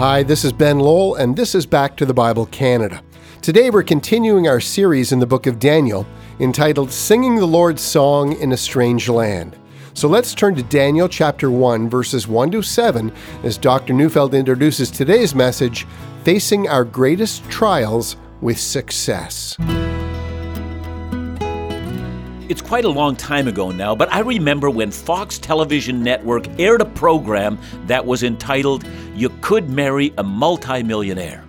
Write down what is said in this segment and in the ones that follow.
Hi, this is Ben Lowell, and this is Back to the Bible Canada. Today we're continuing our series in the book of Daniel entitled Singing the Lord's Song in a Strange Land. So let's turn to Daniel chapter 1, verses 1 to 7, as Dr. Neufeld introduces today's message Facing Our Greatest Trials with Success. It's quite a long time ago now, but I remember when Fox Television Network aired a program that was entitled You Could Marry a Multimillionaire.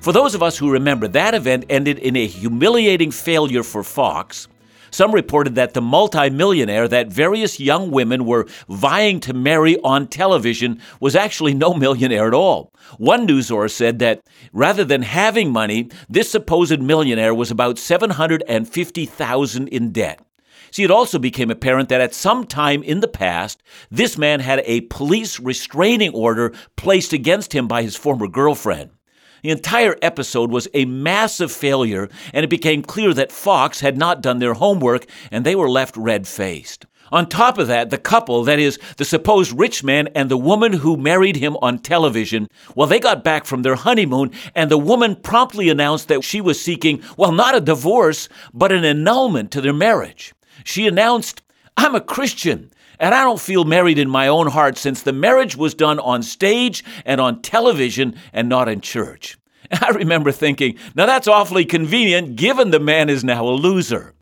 For those of us who remember, that event ended in a humiliating failure for Fox. Some reported that the multimillionaire that various young women were vying to marry on television was actually no millionaire at all. One news source said that rather than having money, this supposed millionaire was about 750,000 in debt. See, it also became apparent that at some time in the past, this man had a police restraining order placed against him by his former girlfriend. The entire episode was a massive failure, and it became clear that Fox had not done their homework and they were left red faced. On top of that, the couple, that is, the supposed rich man and the woman who married him on television, well, they got back from their honeymoon, and the woman promptly announced that she was seeking, well, not a divorce, but an annulment to their marriage. She announced, I'm a Christian. And I don't feel married in my own heart since the marriage was done on stage and on television and not in church. I remember thinking, now that's awfully convenient given the man is now a loser.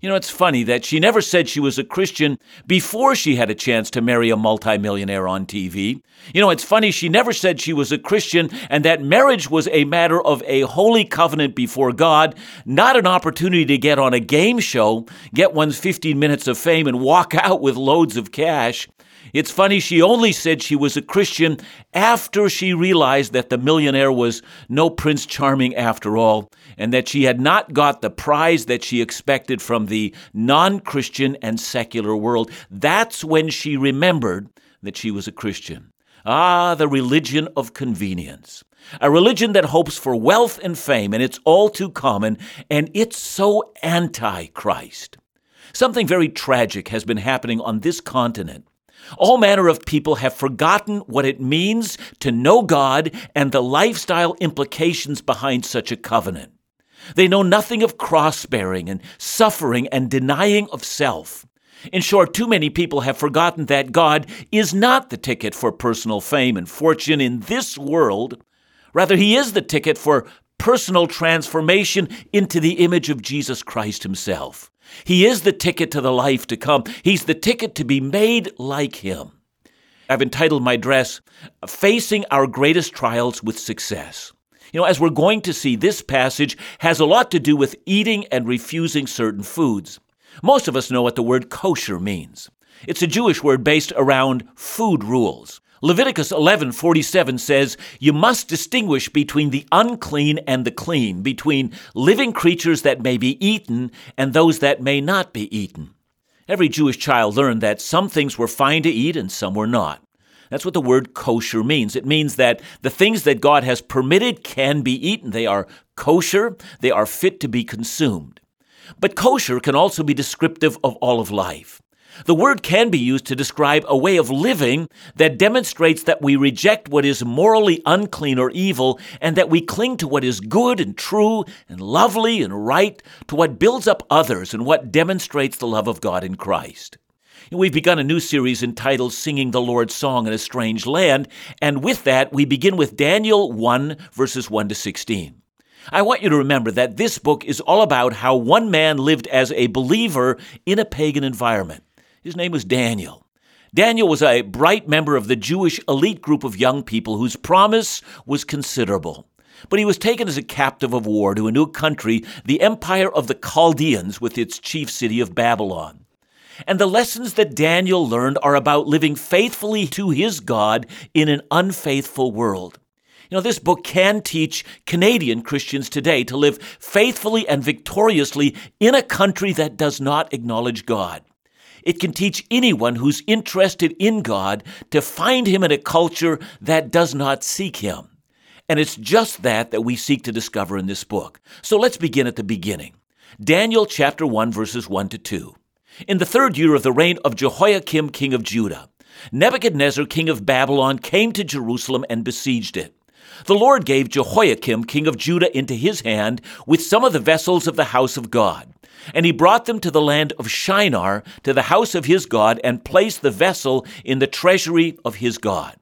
You know, it's funny that she never said she was a Christian before she had a chance to marry a multimillionaire on TV. You know, it's funny she never said she was a Christian and that marriage was a matter of a holy covenant before God, not an opportunity to get on a game show, get one's 15 minutes of fame, and walk out with loads of cash. It's funny, she only said she was a Christian after she realized that the millionaire was no Prince Charming after all, and that she had not got the prize that she expected from the non Christian and secular world. That's when she remembered that she was a Christian. Ah, the religion of convenience. A religion that hopes for wealth and fame, and it's all too common, and it's so anti Christ. Something very tragic has been happening on this continent. All manner of people have forgotten what it means to know God and the lifestyle implications behind such a covenant. They know nothing of cross bearing and suffering and denying of self. In short, too many people have forgotten that God is not the ticket for personal fame and fortune in this world. Rather, He is the ticket for personal transformation into the image of Jesus Christ Himself. He is the ticket to the life to come. He's the ticket to be made like Him. I've entitled my address, Facing Our Greatest Trials with Success. You know, as we're going to see, this passage has a lot to do with eating and refusing certain foods. Most of us know what the word kosher means. It's a Jewish word based around food rules. Leviticus 11:47 says, "You must distinguish between the unclean and the clean, between living creatures that may be eaten and those that may not be eaten." Every Jewish child learned that some things were fine to eat and some were not. That's what the word kosher means. It means that the things that God has permitted can be eaten. They are kosher, they are fit to be consumed. But kosher can also be descriptive of all of life. The word can be used to describe a way of living that demonstrates that we reject what is morally unclean or evil and that we cling to what is good and true and lovely and right, to what builds up others and what demonstrates the love of God in Christ. We've begun a new series entitled Singing the Lord's Song in a Strange Land, and with that, we begin with Daniel 1, verses 1 to 16. I want you to remember that this book is all about how one man lived as a believer in a pagan environment. His name was Daniel. Daniel was a bright member of the Jewish elite group of young people whose promise was considerable. But he was taken as a captive of war to a new country, the empire of the Chaldeans, with its chief city of Babylon. And the lessons that Daniel learned are about living faithfully to his God in an unfaithful world. You know, this book can teach Canadian Christians today to live faithfully and victoriously in a country that does not acknowledge God. It can teach anyone who's interested in God to find Him in a culture that does not seek Him. And it's just that that we seek to discover in this book. So let's begin at the beginning. Daniel chapter 1, verses 1 to 2. In the third year of the reign of Jehoiakim, king of Judah, Nebuchadnezzar, king of Babylon, came to Jerusalem and besieged it. The Lord gave Jehoiakim, king of Judah, into his hand with some of the vessels of the house of God. And he brought them to the land of Shinar, to the house of his God, and placed the vessel in the treasury of his God.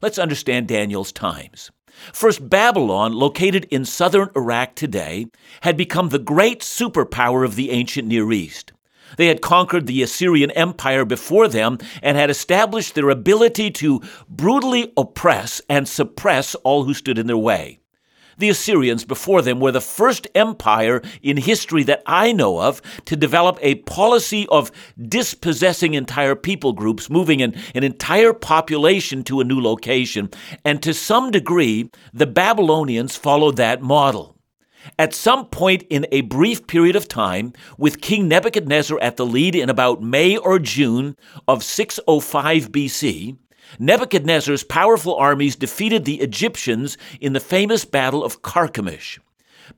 Let's understand Daniel's times. First, Babylon, located in southern Iraq today, had become the great superpower of the ancient Near East. They had conquered the Assyrian Empire before them and had established their ability to brutally oppress and suppress all who stood in their way. The Assyrians before them were the first empire in history that I know of to develop a policy of dispossessing entire people groups, moving an, an entire population to a new location. And to some degree, the Babylonians followed that model. At some point in a brief period of time, with King Nebuchadnezzar at the lead in about May or June of 605 BC, Nebuchadnezzar's powerful armies defeated the Egyptians in the famous Battle of Carchemish.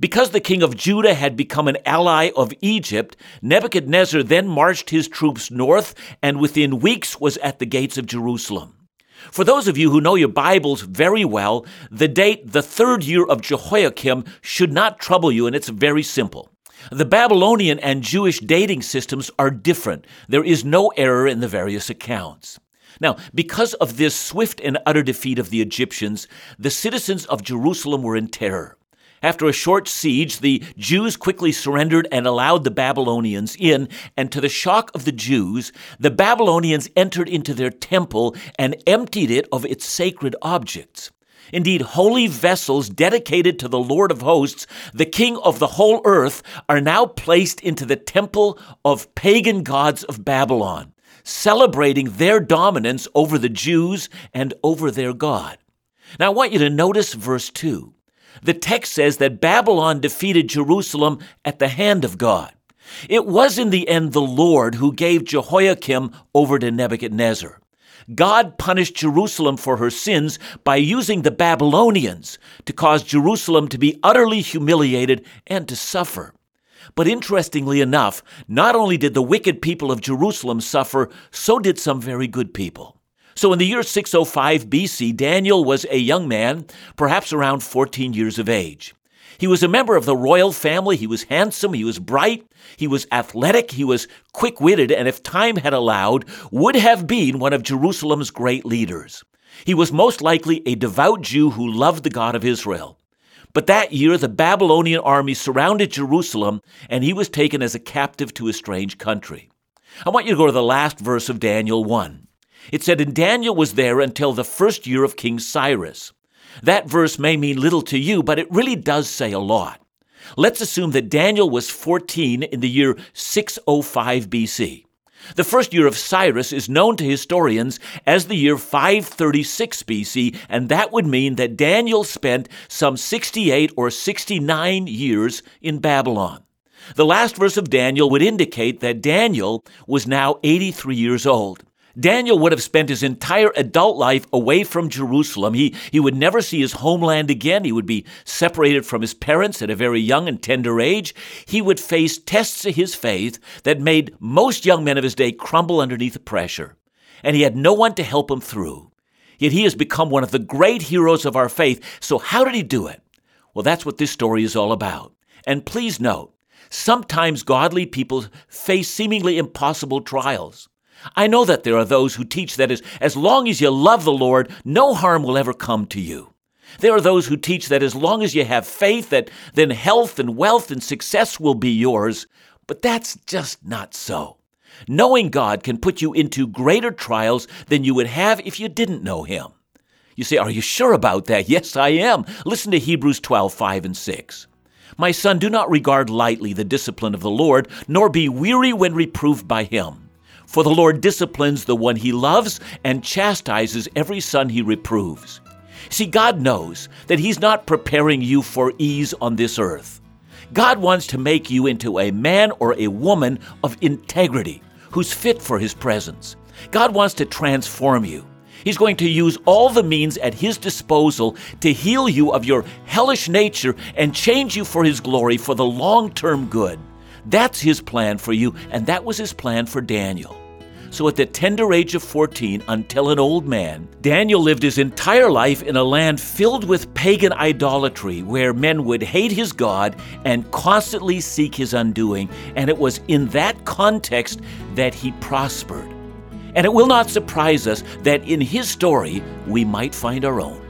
Because the king of Judah had become an ally of Egypt, Nebuchadnezzar then marched his troops north and within weeks was at the gates of Jerusalem. For those of you who know your Bibles very well, the date, the third year of Jehoiakim, should not trouble you, and it's very simple. The Babylonian and Jewish dating systems are different. There is no error in the various accounts. Now, because of this swift and utter defeat of the Egyptians, the citizens of Jerusalem were in terror. After a short siege, the Jews quickly surrendered and allowed the Babylonians in, and to the shock of the Jews, the Babylonians entered into their temple and emptied it of its sacred objects. Indeed, holy vessels dedicated to the Lord of hosts, the King of the whole earth, are now placed into the temple of pagan gods of Babylon celebrating their dominance over the Jews and over their God. Now, I want you to notice verse 2. The text says that Babylon defeated Jerusalem at the hand of God. It was in the end the Lord who gave Jehoiakim over to Nebuchadnezzar. God punished Jerusalem for her sins by using the Babylonians to cause Jerusalem to be utterly humiliated and to suffer. But interestingly enough, not only did the wicked people of Jerusalem suffer, so did some very good people. So in the year 605 BC, Daniel was a young man, perhaps around 14 years of age. He was a member of the royal family. He was handsome. He was bright. He was athletic. He was quick witted, and if time had allowed, would have been one of Jerusalem's great leaders. He was most likely a devout Jew who loved the God of Israel. But that year, the Babylonian army surrounded Jerusalem, and he was taken as a captive to a strange country. I want you to go to the last verse of Daniel 1. It said, And Daniel was there until the first year of King Cyrus. That verse may mean little to you, but it really does say a lot. Let's assume that Daniel was 14 in the year 605 BC. The first year of Cyrus is known to historians as the year 536 BC, and that would mean that Daniel spent some 68 or 69 years in Babylon. The last verse of Daniel would indicate that Daniel was now 83 years old. Daniel would have spent his entire adult life away from Jerusalem. He, he would never see his homeland again. He would be separated from his parents at a very young and tender age. He would face tests of his faith that made most young men of his day crumble underneath the pressure. And he had no one to help him through. Yet he has become one of the great heroes of our faith. So, how did he do it? Well, that's what this story is all about. And please note, sometimes godly people face seemingly impossible trials. I know that there are those who teach that as, as long as you love the Lord, no harm will ever come to you. There are those who teach that as long as you have faith, that then health and wealth and success will be yours. But that's just not so. Knowing God can put you into greater trials than you would have if you didn't know Him. You say, Are you sure about that? Yes, I am. Listen to Hebrews 12, 5 and 6. My son, do not regard lightly the discipline of the Lord, nor be weary when reproved by Him. For the Lord disciplines the one he loves and chastises every son he reproves. See, God knows that He's not preparing you for ease on this earth. God wants to make you into a man or a woman of integrity who's fit for His presence. God wants to transform you. He's going to use all the means at His disposal to heal you of your hellish nature and change you for His glory for the long term good. That's His plan for you, and that was His plan for Daniel. So at the tender age of 14 until an old man, Daniel lived his entire life in a land filled with pagan idolatry where men would hate his God and constantly seek his undoing. And it was in that context that he prospered. And it will not surprise us that in his story we might find our own.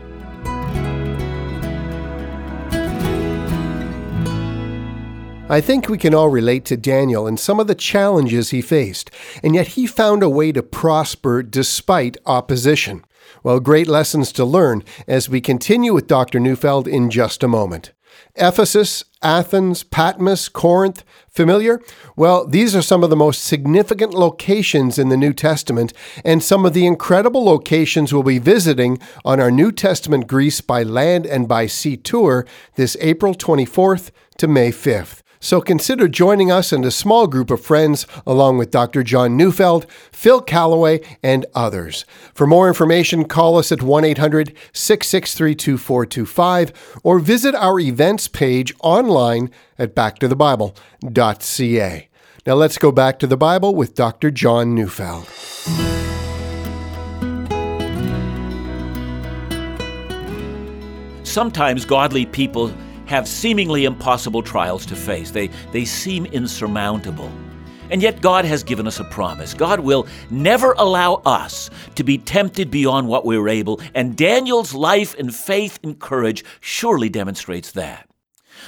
I think we can all relate to Daniel and some of the challenges he faced, and yet he found a way to prosper despite opposition. Well, great lessons to learn as we continue with Dr. Neufeld in just a moment. Ephesus, Athens, Patmos, Corinth, familiar? Well, these are some of the most significant locations in the New Testament and some of the incredible locations we'll be visiting on our New Testament Greece by land and by sea tour this April 24th to May 5th. So consider joining us and a small group of friends along with Dr. John Neufeld, Phil Callaway, and others. For more information, call us at 1 800 663 2425 or visit our events page online at backtothebible.ca. Now let's go back to the Bible with Dr. John Neufeld. Sometimes godly people have seemingly impossible trials to face. They, they seem insurmountable. And yet, God has given us a promise. God will never allow us to be tempted beyond what we're able, and Daniel's life and faith and courage surely demonstrates that.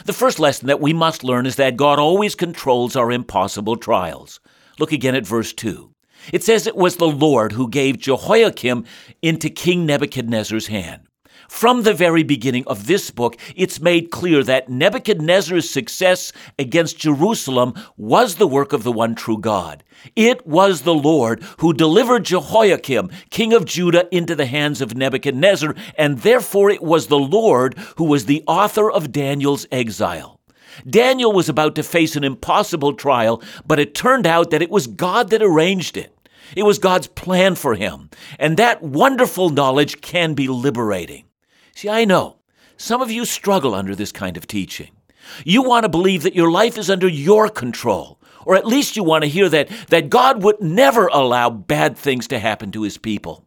The first lesson that we must learn is that God always controls our impossible trials. Look again at verse 2. It says it was the Lord who gave Jehoiakim into King Nebuchadnezzar's hand. From the very beginning of this book, it's made clear that Nebuchadnezzar's success against Jerusalem was the work of the one true God. It was the Lord who delivered Jehoiakim, king of Judah, into the hands of Nebuchadnezzar, and therefore it was the Lord who was the author of Daniel's exile. Daniel was about to face an impossible trial, but it turned out that it was God that arranged it. It was God's plan for him, and that wonderful knowledge can be liberating. See, I know some of you struggle under this kind of teaching. You want to believe that your life is under your control, or at least you want to hear that, that God would never allow bad things to happen to his people.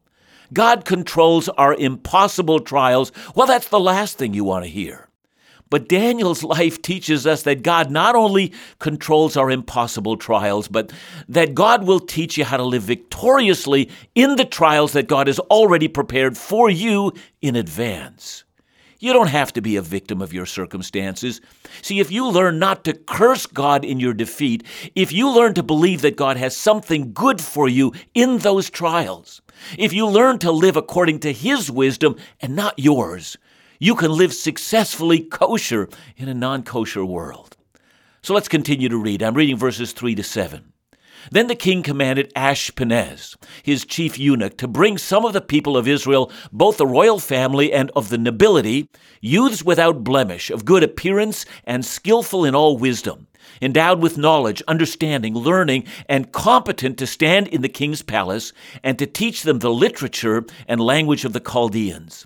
God controls our impossible trials. Well, that's the last thing you want to hear. But Daniel's life teaches us that God not only controls our impossible trials, but that God will teach you how to live victoriously in the trials that God has already prepared for you in advance. You don't have to be a victim of your circumstances. See, if you learn not to curse God in your defeat, if you learn to believe that God has something good for you in those trials, if you learn to live according to His wisdom and not yours, you can live successfully kosher in a non kosher world. So let's continue to read. I'm reading verses 3 to 7. Then the king commanded Ashpenaz, his chief eunuch, to bring some of the people of Israel, both the royal family and of the nobility, youths without blemish, of good appearance, and skillful in all wisdom, endowed with knowledge, understanding, learning, and competent to stand in the king's palace, and to teach them the literature and language of the Chaldeans.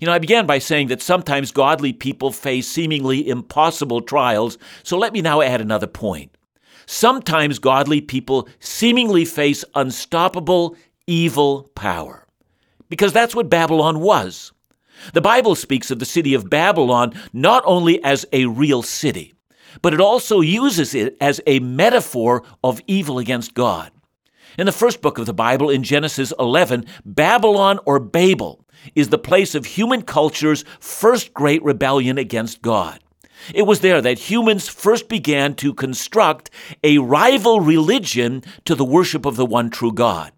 You know, I began by saying that sometimes godly people face seemingly impossible trials, so let me now add another point. Sometimes godly people seemingly face unstoppable evil power. Because that's what Babylon was. The Bible speaks of the city of Babylon not only as a real city, but it also uses it as a metaphor of evil against God. In the first book of the Bible, in Genesis 11, Babylon or Babel is the place of human culture's first great rebellion against God. It was there that humans first began to construct a rival religion to the worship of the one true God.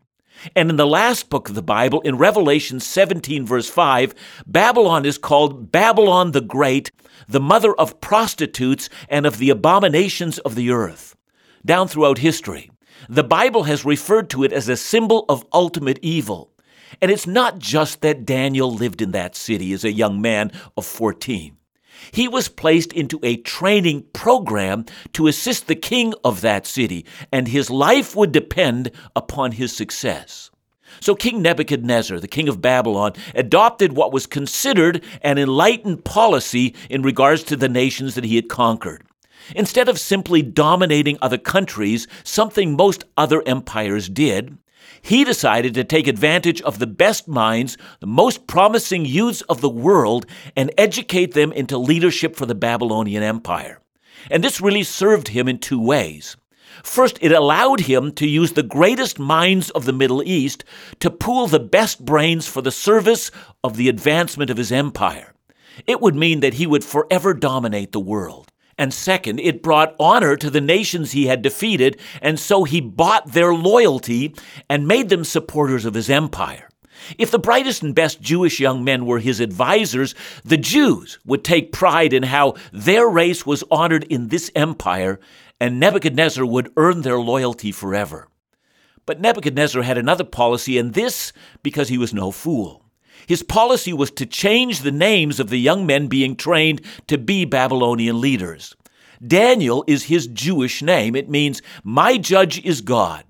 And in the last book of the Bible, in Revelation 17, verse 5, Babylon is called Babylon the Great, the mother of prostitutes and of the abominations of the earth. Down throughout history, the Bible has referred to it as a symbol of ultimate evil. And it's not just that Daniel lived in that city as a young man of 14. He was placed into a training program to assist the king of that city, and his life would depend upon his success. So King Nebuchadnezzar, the king of Babylon, adopted what was considered an enlightened policy in regards to the nations that he had conquered. Instead of simply dominating other countries, something most other empires did, he decided to take advantage of the best minds, the most promising youths of the world, and educate them into leadership for the Babylonian Empire. And this really served him in two ways. First, it allowed him to use the greatest minds of the Middle East to pool the best brains for the service of the advancement of his empire. It would mean that he would forever dominate the world. And second, it brought honor to the nations he had defeated, and so he bought their loyalty and made them supporters of his empire. If the brightest and best Jewish young men were his advisers, the Jews would take pride in how their race was honored in this empire, and Nebuchadnezzar would earn their loyalty forever. But Nebuchadnezzar had another policy, and this because he was no fool. His policy was to change the names of the young men being trained to be Babylonian leaders. Daniel is his Jewish name. It means, My judge is God.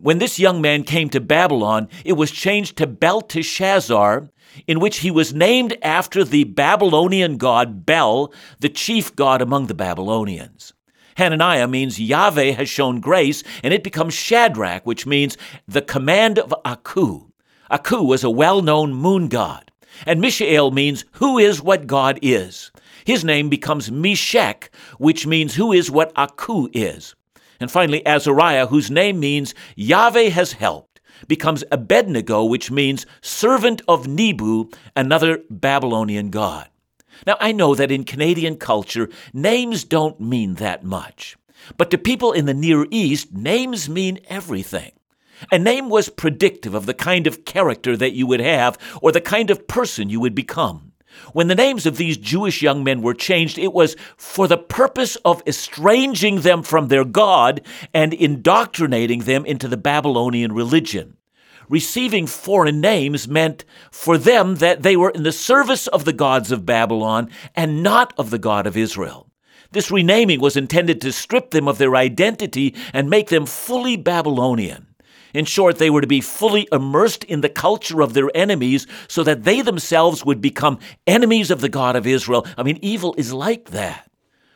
When this young man came to Babylon, it was changed to Belteshazzar, in which he was named after the Babylonian god Bel, the chief god among the Babylonians. Hananiah means Yahweh has shown grace, and it becomes Shadrach, which means the command of Aku. Aku was a well known moon god, and Mishael means who is what God is. His name becomes Meshach, which means who is what Aku is. And finally, Azariah, whose name means Yahweh has helped, becomes Abednego, which means servant of Nebu, another Babylonian god. Now, I know that in Canadian culture, names don't mean that much. But to people in the Near East, names mean everything. A name was predictive of the kind of character that you would have or the kind of person you would become. When the names of these Jewish young men were changed, it was for the purpose of estranging them from their God and indoctrinating them into the Babylonian religion. Receiving foreign names meant for them that they were in the service of the gods of Babylon and not of the God of Israel. This renaming was intended to strip them of their identity and make them fully Babylonian. In short, they were to be fully immersed in the culture of their enemies so that they themselves would become enemies of the God of Israel. I mean, evil is like that.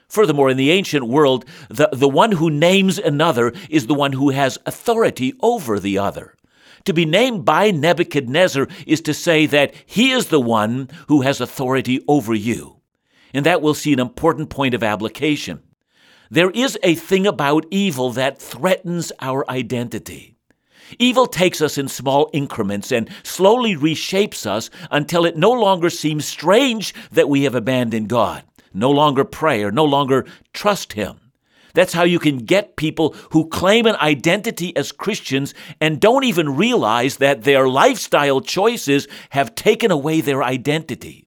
Furthermore, in the ancient world, the, the one who names another is the one who has authority over the other. To be named by Nebuchadnezzar is to say that he is the one who has authority over you. And that we'll see an important point of application. There is a thing about evil that threatens our identity. Evil takes us in small increments and slowly reshapes us until it no longer seems strange that we have abandoned God, no longer pray, or no longer trust Him. That's how you can get people who claim an identity as Christians and don't even realize that their lifestyle choices have taken away their identity.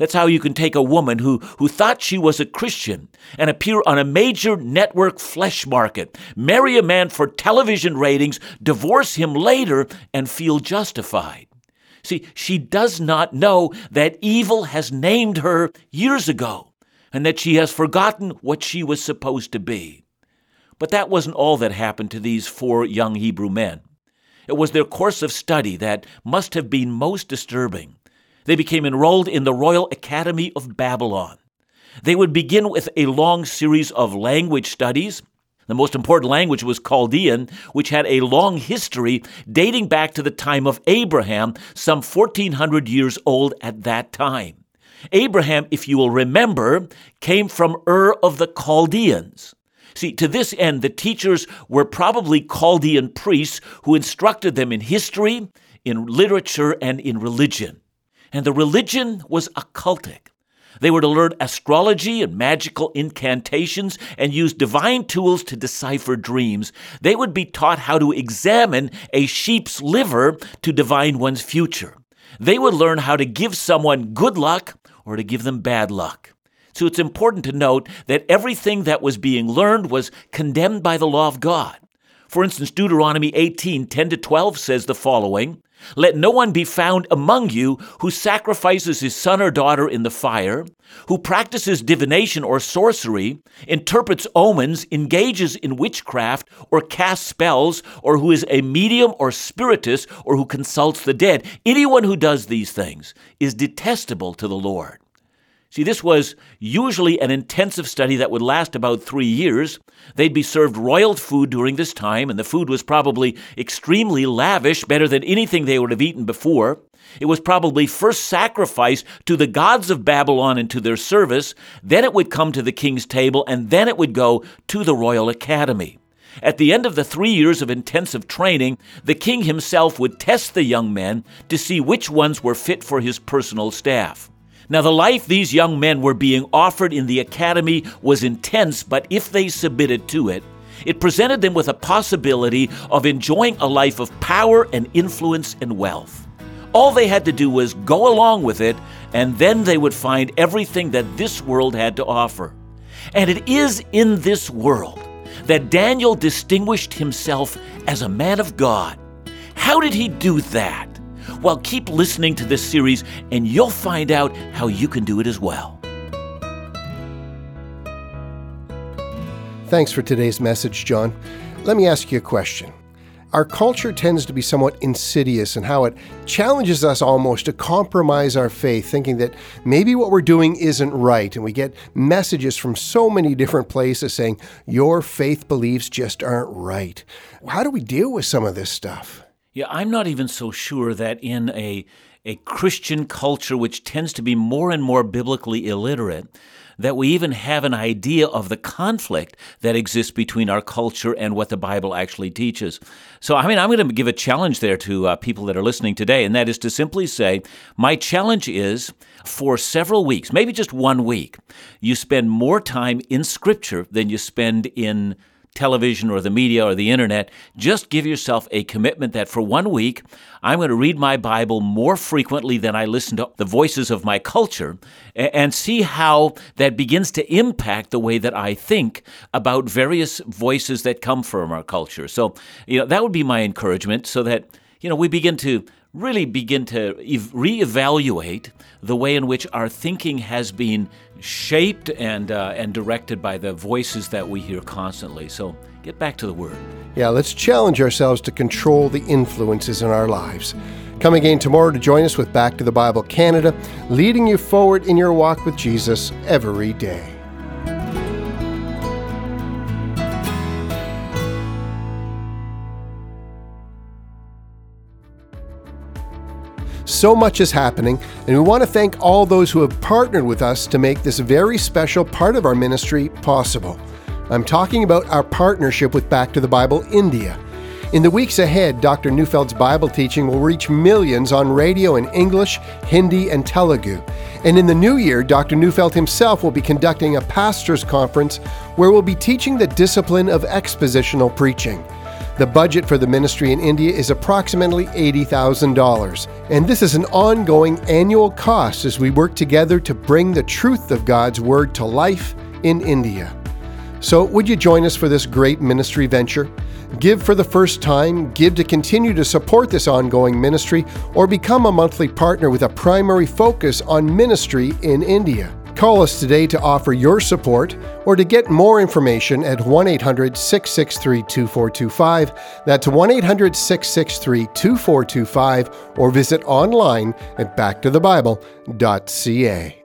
That's how you can take a woman who, who thought she was a Christian and appear on a major network flesh market, marry a man for television ratings, divorce him later, and feel justified. See, she does not know that evil has named her years ago and that she has forgotten what she was supposed to be. But that wasn't all that happened to these four young Hebrew men. It was their course of study that must have been most disturbing. They became enrolled in the Royal Academy of Babylon. They would begin with a long series of language studies. The most important language was Chaldean, which had a long history dating back to the time of Abraham, some 1400 years old at that time. Abraham, if you will remember, came from Ur of the Chaldeans. See, to this end, the teachers were probably Chaldean priests who instructed them in history, in literature, and in religion and the religion was occultic. They were to learn astrology and magical incantations and use divine tools to decipher dreams. They would be taught how to examine a sheep's liver to divine one's future. They would learn how to give someone good luck or to give them bad luck. So it's important to note that everything that was being learned was condemned by the law of God. For instance, Deuteronomy 18 10 to 12 says the following Let no one be found among you who sacrifices his son or daughter in the fire, who practices divination or sorcery, interprets omens, engages in witchcraft, or casts spells, or who is a medium or spiritist, or who consults the dead. Anyone who does these things is detestable to the Lord. See, this was usually an intensive study that would last about three years. They'd be served royal food during this time, and the food was probably extremely lavish, better than anything they would have eaten before. It was probably first sacrificed to the gods of Babylon and to their service, then it would come to the king's table, and then it would go to the royal academy. At the end of the three years of intensive training, the king himself would test the young men to see which ones were fit for his personal staff. Now, the life these young men were being offered in the academy was intense, but if they submitted to it, it presented them with a possibility of enjoying a life of power and influence and wealth. All they had to do was go along with it, and then they would find everything that this world had to offer. And it is in this world that Daniel distinguished himself as a man of God. How did he do that? Well, keep listening to this series and you'll find out how you can do it as well. Thanks for today's message, John. Let me ask you a question. Our culture tends to be somewhat insidious in how it challenges us almost to compromise our faith, thinking that maybe what we're doing isn't right. And we get messages from so many different places saying, your faith beliefs just aren't right. How do we deal with some of this stuff? Yeah, I'm not even so sure that in a a Christian culture which tends to be more and more biblically illiterate, that we even have an idea of the conflict that exists between our culture and what the Bible actually teaches. So, I mean, I'm going to give a challenge there to uh, people that are listening today, and that is to simply say, my challenge is for several weeks, maybe just one week, you spend more time in Scripture than you spend in television or the media or the internet, just give yourself a commitment that for one week, I'm going to read my Bible more frequently than I listen to the voices of my culture and see how that begins to impact the way that I think about various voices that come from our culture. So, you know, that would be my encouragement so that, you know, we begin to really begin to reevaluate the way in which our thinking has been shaped and uh, and directed by the voices that we hear constantly. So get back to the Word. Yeah, let's challenge ourselves to control the influences in our lives. Come again tomorrow to join us with Back to the Bible Canada, leading you forward in your walk with Jesus every day. So much is happening, and we want to thank all those who have partnered with us to make this very special part of our ministry possible. I'm talking about our partnership with Back to the Bible India. In the weeks ahead, Dr. Neufeld's Bible teaching will reach millions on radio in English, Hindi, and Telugu. And in the new year, Dr. Neufeld himself will be conducting a pastor's conference where we'll be teaching the discipline of expositional preaching. The budget for the ministry in India is approximately $80,000, and this is an ongoing annual cost as we work together to bring the truth of God's Word to life in India. So, would you join us for this great ministry venture? Give for the first time, give to continue to support this ongoing ministry, or become a monthly partner with a primary focus on ministry in India. Call us today to offer your support or to get more information at 1 800 663 2425. That's 1 800 663 2425 or visit online at backtothebible.ca.